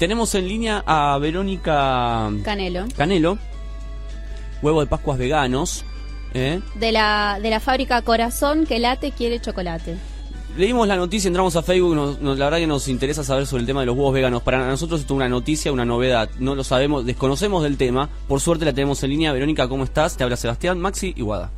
Tenemos en línea a Verónica Canelo. Canelo, huevo de Pascuas veganos. ¿eh? De la, de la fábrica Corazón que late quiere chocolate. Leímos la noticia, entramos a Facebook, nos- nos- la verdad que nos interesa saber sobre el tema de los huevos veganos. Para nosotros esto es una noticia, una novedad. No lo sabemos, desconocemos del tema. Por suerte la tenemos en línea. Verónica, ¿cómo estás? Te habla Sebastián, Maxi y Guada.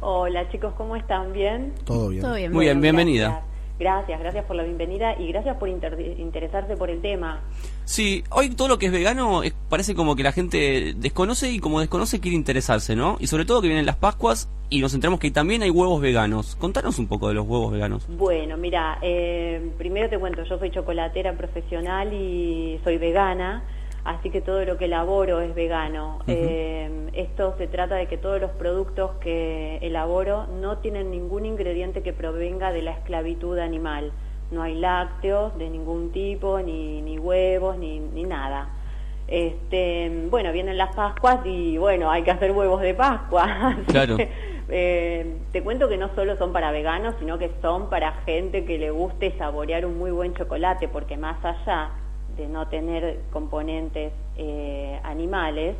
Hola chicos, ¿cómo están? ¿Bien? Todo bien. Todo bien. Muy bien, bienvenida. Gracias. Gracias, por la bienvenida y gracias por inter- interesarse por el tema. Sí, hoy todo lo que es vegano es- parece como que la gente desconoce y como desconoce quiere interesarse, ¿no? Y sobre todo que vienen las Pascuas y nos enteramos que también hay huevos veganos. Contanos un poco de los huevos veganos. Bueno, mira, eh, primero te cuento, yo soy chocolatera profesional y soy vegana, así que todo lo que elaboro es vegano. Eh, esto se trata de que todos los productos que elaboro no tienen ningún ingrediente que provenga de la esclavitud animal. No hay lácteos de ningún tipo, ni, ni huevos, ni, ni nada. Este, bueno, vienen las Pascuas y bueno, hay que hacer huevos de Pascua. Claro. eh, te cuento que no solo son para veganos, sino que son para gente que le guste saborear un muy buen chocolate, porque más allá de no tener componentes eh, animales,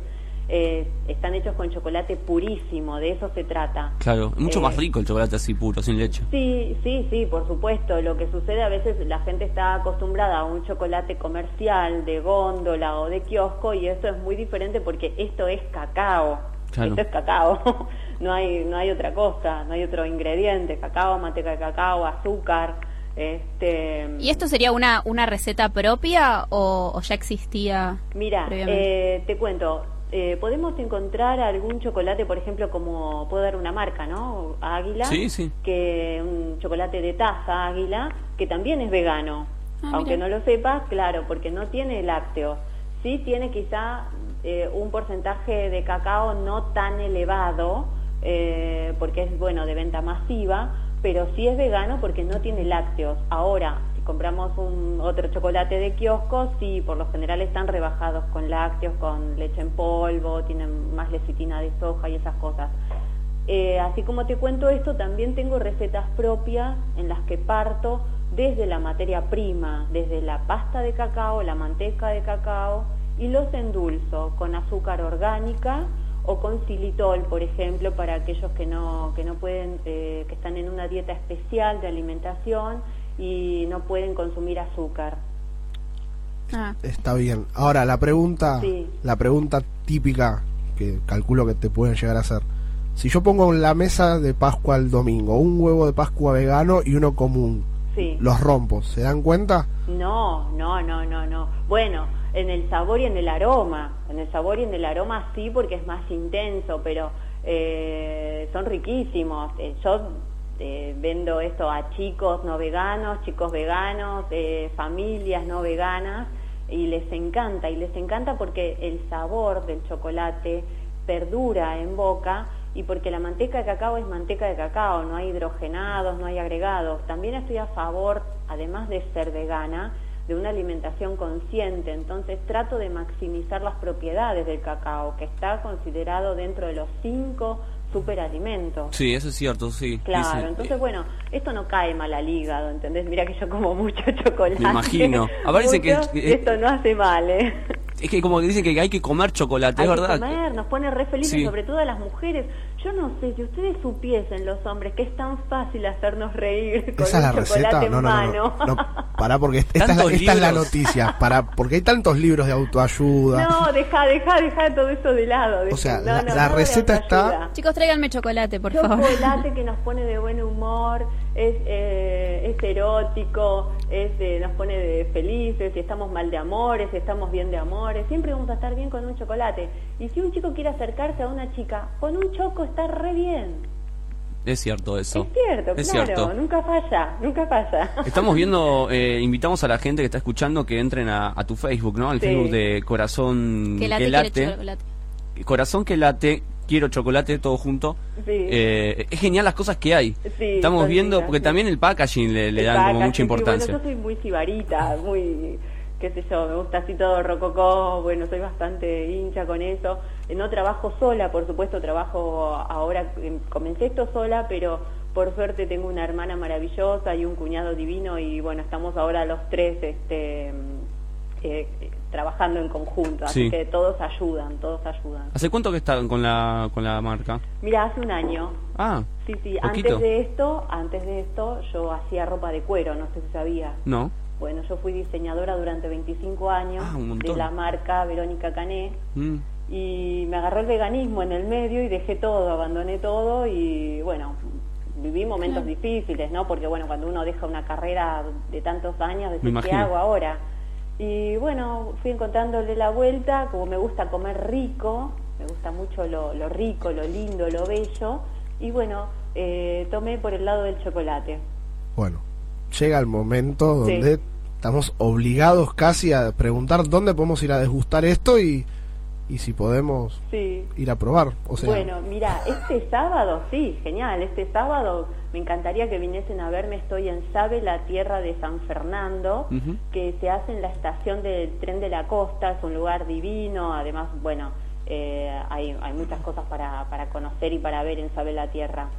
eh, están hechos con chocolate purísimo, de eso se trata. Claro, mucho Eh, más rico el chocolate así puro, sin leche. Sí, sí, sí, por supuesto. Lo que sucede a veces la gente está acostumbrada a un chocolate comercial de góndola o de kiosco y esto es muy diferente porque esto es cacao. Claro. Esto es cacao. No hay no hay otra cosa, no hay otro ingrediente, cacao, manteca de cacao, azúcar, este ¿Y esto sería una, una receta propia o, o ya existía Mira, previamente? eh, te cuento, eh, podemos encontrar algún chocolate, por ejemplo, como puedo dar una marca, ¿no? Águila, Sí, sí. que un chocolate de taza Águila, que también es vegano, Ah, aunque mira. no lo sepas, claro, porque no tiene lácteos. Sí tiene quizá eh, un porcentaje de cacao no tan elevado, eh, porque es bueno de venta masiva, pero sí es vegano porque no tiene lácteos. Ahora, si compramos un otro chocolate de kiosco, sí, por lo general están rebajados con lácteos, con leche en polvo, tienen más lecitina de soja y esas cosas. Eh, así como te cuento esto, también tengo recetas propias en las que parto desde la materia prima, desde la pasta de cacao, la manteca de cacao, y los endulzo con azúcar orgánica o con xilitol, por ejemplo, para aquellos que no, que no pueden, eh, que están en una dieta especial de alimentación y no pueden consumir azúcar. Ah, Está bien. Ahora, la pregunta, Sí. la pregunta típica que calculo que te pueden llegar a hacer. Si yo pongo en la mesa de Pascua el domingo un huevo de Pascua vegano y uno común, Sí. los rompo, ¿se dan cuenta? No, no, no, no, no. Bueno, en el sabor y en el aroma. En el sabor y en el aroma sí, porque es más intenso, pero eh, son riquísimos. Eh, yo eh, vendo esto a chicos no veganos, chicos veganos, eh, familias no veganas, y les encanta, y les encanta porque el sabor del chocolate perdura en boca y porque la manteca de cacao es manteca de cacao, no hay hidrogenados, no hay agregados. También estoy a favor, además de ser vegana, de una alimentación consciente, entonces trato de maximizar las propiedades del cacao, que está considerado dentro de los cinco superalimentos. Sí, eso es cierto, sí. Claro, Dicen- entonces bueno, esto no cae mal al hígado, ¿entendés? Mira que yo como mucho chocolate. Me imagino. Aparece que- mucho, que- esto no hace mal, ¿eh? Es que como que dicen que hay que comer chocolate, Hay es que verdad. comer, nos pone re felices, Sí. sobre todo a las mujeres. Yo no sé, si ustedes supiesen los hombres que es tan fácil hacernos reír con ¿Esa es la receta? chocolate No, en no, no, mano. no, no. Pará, porque esta, es la, Tantos esta es la libros. noticia. Para, porque hay tantos libros de autoayuda. No, deja, deja, deja todo eso de lado. deja- O sea, no, la- receta está-. Chicos, tráiganme chocolate, por favor. chocolate que nos pone de buen humor, es, eh, es erótico, es, eh, nos pone de felices, si estamos mal de amores, si estamos bien de amores, siempre vamos a estar bien con un chocolate. Y si un chico quiere acercarse a una chica, con un choco está re bien. Es cierto eso. Es cierto, Es claro, cierto. nunca falla, nunca falla. Estamos viendo, eh, invitamos a la gente que está escuchando que entren a, a tu Facebook, ¿no? Al Sí. Facebook de Corazón que late, que late. chocolate. Corazón que late, quiero chocolate, todo junto. Sí. Eh, es genial las cosas que hay. Sí, Estamos viendo, lindas, porque sí. también el packaging le, le El dan como packaging, mucha sí, importancia. Bueno, yo soy muy sibarita, muy, qué sé yo, me gusta así todo rococó, bueno, soy bastante hincha con eso. Eh, No trabajo sola, por supuesto, trabajo ahora, eh, comencé esto sola, pero por suerte tengo una hermana maravillosa y un cuñado divino y bueno, estamos ahora los tres este, eh, trabajando en conjunto, así Sí. que todos ayudan, todos ayudan. ¿Hace cuánto que están con la, con la marca? Mira, hace un año, Ah, sí, sí, Poquito. antes de esto, antes de esto yo hacía ropa de cuero, no sé si sabía. no. Bueno, yo fui diseñadora durante 25 años Ah, de la marca Verónica Cané Mm. y me agarró el veganismo en el medio y dejé todo, abandoné todo y bueno, viví momentos difíciles, ¿no? Porque bueno, cuando uno deja una carrera de tantos años, decir, ¿qué hago ahora? Y bueno, fui encontrándole la vuelta, como me gusta comer rico, me gusta mucho lo, lo rico, lo lindo, lo bello, y bueno, eh, tomé por el lado del chocolate. Bueno, llega el momento Sí. Estamos obligados casi a preguntar dónde podemos ir a desgustar esto y, y si podemos Sí. ir a probar. O sea, Bueno, mira, este sábado, sí, genial, este sábado me encantaría que viniesen a verme, estoy en Sabe, la tierra de San Fernando, que se hace en la estación del tren de la costa, es un lugar divino, además, bueno, eh, hay, hay muchas cosas para, para conocer y para ver en Sabe la Tierra.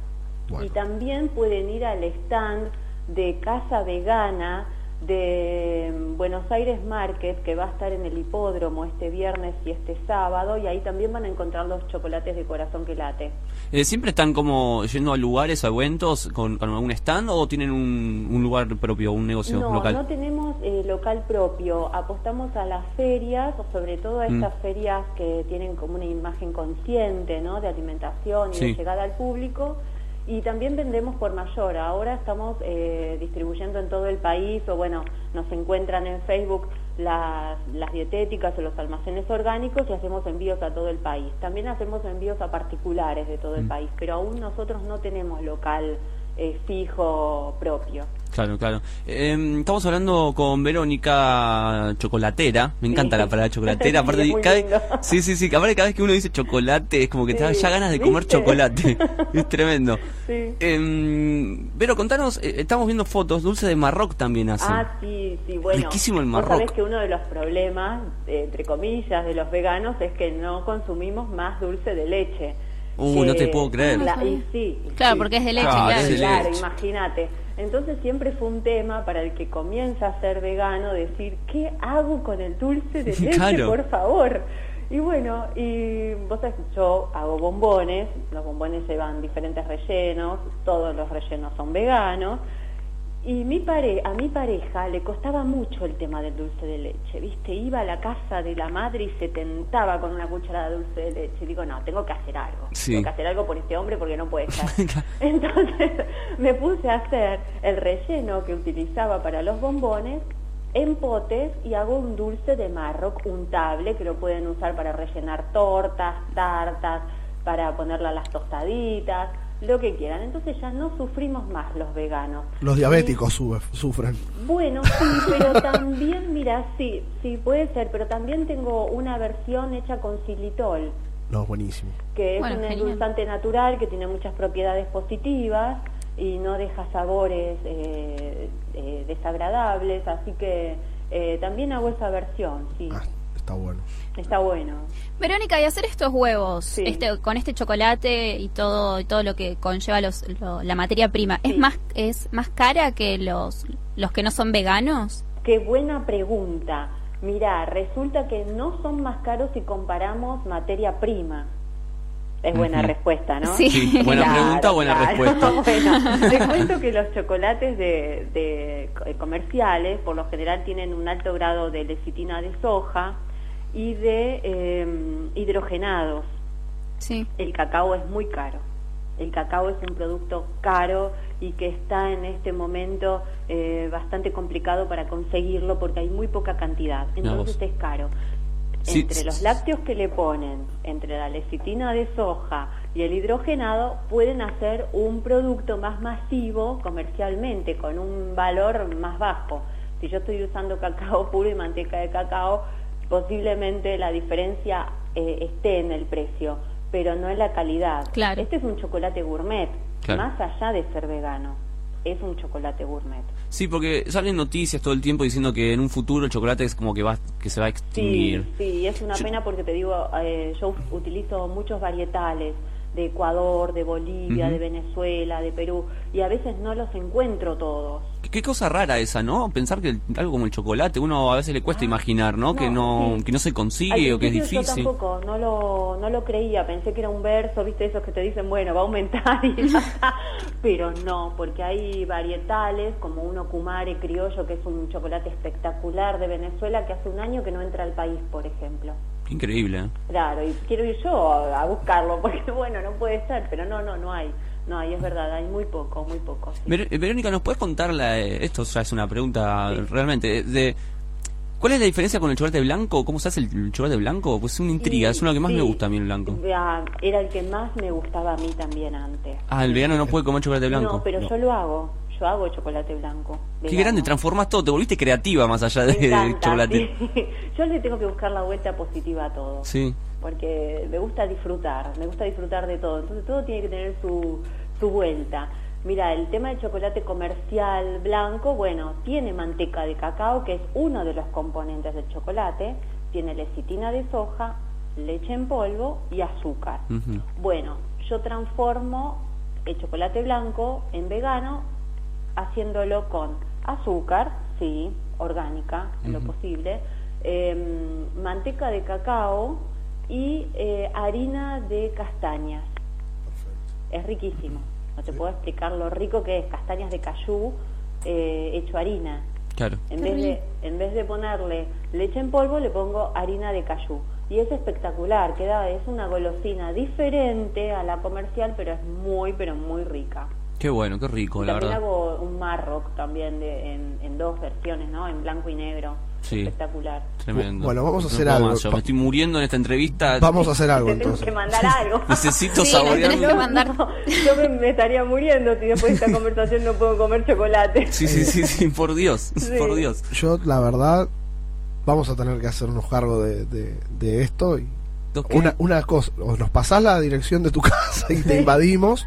Bueno. Y también pueden ir al stand de Casa Vegana de mm, Buenos Aires Market, que va a estar en el hipódromo este viernes y este sábado, y ahí también van a encontrar los chocolates de corazón que late. Eh, ¿Siempre están como yendo a lugares, a eventos con, con algún stand o tienen un, un lugar propio, un negocio No, local? no tenemos eh, local propio, apostamos a las ferias, o sobre todo a Mm. estas ferias que tienen como una imagen consciente, ¿no? De alimentación y Sí. de llegada al público. Y también vendemos por mayor. Ahora estamos eh, distribuyendo en todo el país, o bueno, nos encuentran en Facebook las, las dietéticas o los almacenes orgánicos y hacemos envíos a todo el país. También hacemos envíos a particulares de todo el Mm. país, pero aún nosotros no tenemos local eh, fijo propio. Claro, claro. Eh, estamos hablando con Verónica Chocolatera. Me encanta Sí. la palabra chocolatera. Sí, Aparte, es muy cada, lindo. sí, sí, sí. Aparte, cada vez que uno dice chocolate, es como que te da Sí, ya ganas de comer chocolate. es tremendo. Sí. Eh, Vero, contanos, eh, estamos viendo fotos. Dulce de Marroc también hace. Ah, sí, sí, bueno. Riquísimo el Marroc. sabés que uno de los problemas, eh, entre comillas, de los veganos es que no consumimos más dulce de leche. Uh, Que no te puedo creer. la- y sí, y Claro, sí. porque es de leche, Claro, claro. es de Claro, leche. imagínate. Entonces siempre fue un tema para el que comienza a ser vegano decir, ¿qué hago con el dulce de leche, Claro. por favor? Y bueno, y vos sabés que yo hago bombones, los bombones llevan diferentes rellenos, todos los rellenos son veganos, y mi pare a mi pareja le costaba mucho el tema del dulce de leche, ¿viste? Iba a la casa de la madre y se tentaba con una cucharada de dulce de leche. Y digo, no, tengo que hacer algo. Sí. Tengo que hacer algo por este hombre porque no puede estar. Entonces me puse a hacer el relleno que utilizaba para los bombones en potes y hago un dulce de marroc untable que lo pueden usar para rellenar tortas, tartas, para ponerla a las tostaditas, lo que quieran. Entonces ya no sufrimos más los veganos. los diabéticos sube- sufren. Bueno, sí, pero también, mira, sí, sí puede ser, pero también tengo una versión hecha con xilitol No, buenísimo. que es Bueno, un genial. endulzante natural que tiene muchas propiedades positivas y no deja sabores eh, eh, desagradables, así que eh, también hago esa versión, sí, Ah, está bueno. Está bueno. Verónica, y hacer estos huevos, Sí. este, con este chocolate y todo y todo lo que conlleva los, lo- la materia prima, Sí. ¿es más es más cara que los los que no son veganos? Qué buena pregunta. Mira, resulta que no son más caros si comparamos materia prima. Es buena respuesta, ¿no? Sí. Sí, buena Claro, pregunta, buena claro. respuesta. Bueno, te cuento que los chocolates de, de co- comerciales por lo general tienen un alto grado de lecitina de soja y de eh, hidrogenados. Sí. El cacao es muy caro. El cacao es un producto caro y que está en este momento eh, bastante complicado para conseguirlo porque hay muy poca cantidad. Entonces es caro. Sí, entre sí, los lácteos que le ponen, entre la lecitina de soja y el hidrogenado, pueden hacer un producto más masivo comercialmente, con un valor más bajo. Si yo estoy usando cacao puro y manteca de cacao, posiblemente la diferencia eh, esté en el precio, pero no en la calidad. Claro. Este es un chocolate gourmet, Claro. más allá de ser vegano, es un chocolate gourmet. Sí, porque salen noticias todo el tiempo diciendo que en un futuro el chocolate es como que va que se va a Sí, extinguir. sí, es una Yo- pena porque te digo, eh, yo utilizo muchos varietales de Ecuador, de Bolivia, de Venezuela, de Perú, y a veces no los encuentro todos. Qué cosa rara esa, ¿no? Pensar que el- algo como el chocolate, uno a veces le cuesta imaginar, ¿no? que no, sí. que no se Al consigue o que es difícil. Yo tampoco, no lo, no lo creía, pensé que era un verso, viste, esos que te dicen, bueno, va a aumentar y ya está. Pero no, porque hay varietales, como uno Kumare criollo, que es un chocolate espectacular de Venezuela, que hace un año que no entra al país, por ejemplo. Increíble, ¿eh? Claro, y quiero ir yo a, a buscarlo, porque bueno, no puede ser, pero no, no, no hay. No hay, es verdad, hay muy poco, muy poco. sí. Ver- Verónica, ¿nos puedes contar, la, eh, esto ya es una pregunta Sí. realmente, eh, de, ¿cuál es la diferencia con el chocolate blanco? ¿Cómo se hace el chocolate blanco? Pues es una intriga, es uno que más me gusta a mí el blanco. Ah, Era el que más me gustaba a mí también antes. Ah, el vegano no puede comer chocolate blanco. No, pero yo lo hago. Yo hago chocolate blanco. Qué vegano. grande, transformas todo, te volviste creativa más allá Me de chocolate. Yo le tengo que buscar la vuelta positiva a todo. Sí. Porque me gusta disfrutar, me gusta disfrutar de todo. Entonces todo tiene que tener su, su vuelta. Mira, el tema del chocolate comercial blanco, bueno, tiene manteca de cacao, que es uno de los componentes del chocolate, tiene lecitina de soja, leche en polvo y azúcar. Bueno, yo transformo el chocolate blanco en vegano haciéndolo con azúcar, sí, orgánica en lo posible, em, manteca de cacao y eh, harina de castañas. Es riquísimo. No te puedo explicar lo rico que es. Castañas de cayú eh, hecho harina. Claro. En vez, de, en vez de ponerle leche en polvo, le pongo harina de cayú. Y es espectacular, queda, es una golosina diferente a la comercial, pero es muy, pero muy rica. Qué bueno, qué rico, Y la también verdad. hago un marroc también de, en, en dos versiones, ¿no? En blanco y negro. Sí. Espectacular. Tremendo. Bueno, vamos a No hacer puedo algo. más, yo me estoy muriendo en esta entrevista. Vamos a hacer algo entonces. que mandar algo. Necesito Sí, saborear. que mandar. No, yo me, me estaría muriendo si después de esta conversación no puedo comer chocolate. Sí, sí, sí, sí, por Dios, Sí. por Dios. Yo, la verdad, vamos a tener que hacernos cargo de, de, de esto. Y una, una cosa, o nos pasás la dirección de tu casa y te invadimos.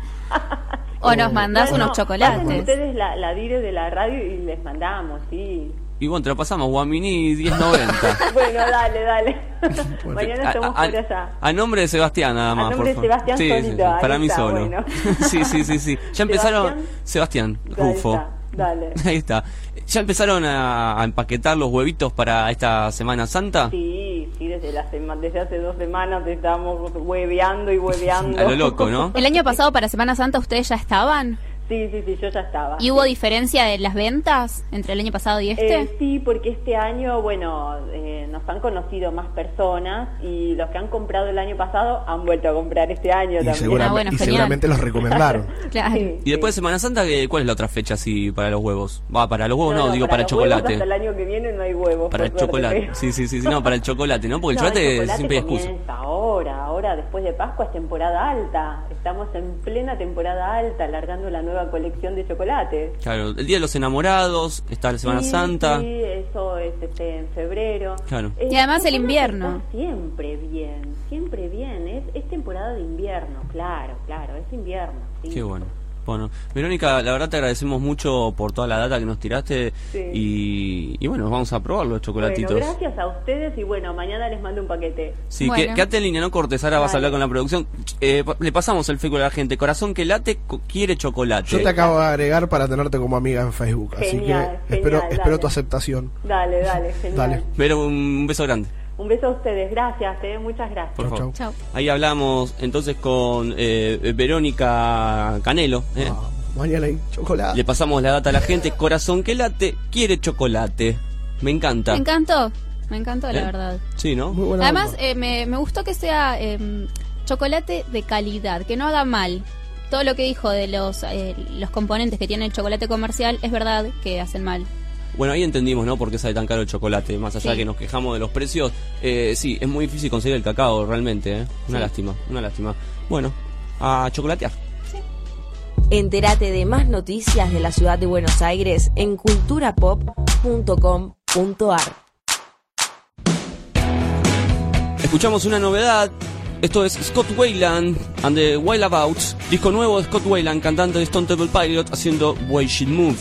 O nos mandás Bueno, unos chocolates. ustedes la, la dire de la radio y les mandamos, sí. Y bueno, te lo pasamos, Guamini 1090. Bueno, dale, dale. Mañana A, estamos a- por allá. a nombre de Sebastián nada A más, nombre por de favor. Sebastián Sí, solito, para mí está, solo. bueno. sí, sí, sí, sí. Ya empezaron Sebastián, Ahí Rufo. está, dale. Ahí está. ¿Ya empezaron a, a empaquetar los huevitos para esta Semana Santa? Sí, sí, desde, la sema- desde hace dos semanas estamos hueveando y hueveando. A lo loco, ¿no? El año pasado para Semana Santa ustedes ya estaban. Sí, sí, sí, yo ya estaba. ¿Y hubo Sí. diferencia de las ventas entre el año pasado y este? Eh, sí, porque este año, bueno, eh, nos han conocido más personas y los que han comprado el año pasado han vuelto a comprar este año Y, también. seguramente, Ah, bueno, y genial. seguramente los recomendaron. claro. Sí, Y después de. Semana Santa, ¿qué- ¿cuál es la otra fecha así para los huevos? Va, para los huevos no, digo para, huevos chocolate. Hasta el año que viene no hay huevos. Para el suerte, chocolate. pero- Sí, sí, sí, sí, no, para el chocolate, ¿no? Porque el chocolate, siempre hay excusa. ahora, ahora después de Pascua es temporada alta. Estamos en plena temporada alta, alargando la nueva colección de chocolates. Claro, el Día de los Enamorados, está la Semana Sí, Santa. Sí, eso es este, en febrero. Claro. Eh, Y además el invierno. Siempre bien, siempre bien. Es, es temporada de invierno, claro, claro, es invierno. sí. Qué bueno. Bueno, Verónica, la verdad te agradecemos mucho por toda la data que nos tiraste Sí. y, y bueno, vamos a probar los chocolatitos. Bueno, gracias a ustedes y bueno, mañana les mando un paquete. Sí, Bueno. que, quédate en línea, no cortes, ahora vas a hablar con la producción. Eh, le pasamos el Facebook a la gente, corazón que late, quiere chocolate. Yo te acabo de agregar para tenerte como amiga en Facebook. así Genial, que espero, genial, espero dale. tu aceptación. Dale, dale, genial. Dale. Vero, un beso grande. Un beso a ustedes, gracias, eh, muchas gracias. Por favor. Chau. Ahí hablamos entonces con eh, Verónica Canelo. ¿eh? Ah, mañana hay chocolate. Le pasamos la data a la gente. Corazón que late, quiere chocolate. Me encanta. Me encantó, me encantó la ¿Eh? verdad. Sí, ¿no? Muy buena Además, eh, me, me gustó que sea eh, chocolate de calidad, que no haga mal. Todo lo que dijo de los, eh, los componentes que tiene el chocolate comercial es verdad que hacen mal. Bueno, ahí entendimos, ¿no? Por qué sale tan caro el chocolate. Más allá de Sí. que nos quejamos de los precios. Eh, sí, es muy difícil conseguir el cacao, realmente, ¿eh? Una Sí. lástima, una lástima. Bueno, a chocolatear. Entérate de más noticias de la ciudad de Buenos Aires en culturapop.com.ar. Escuchamos una novedad. Esto es Scott Wayland and the Wild Abouts, disco nuevo de Scott Wayland, cantante de Stone Temple Pilot, haciendo Way She Move.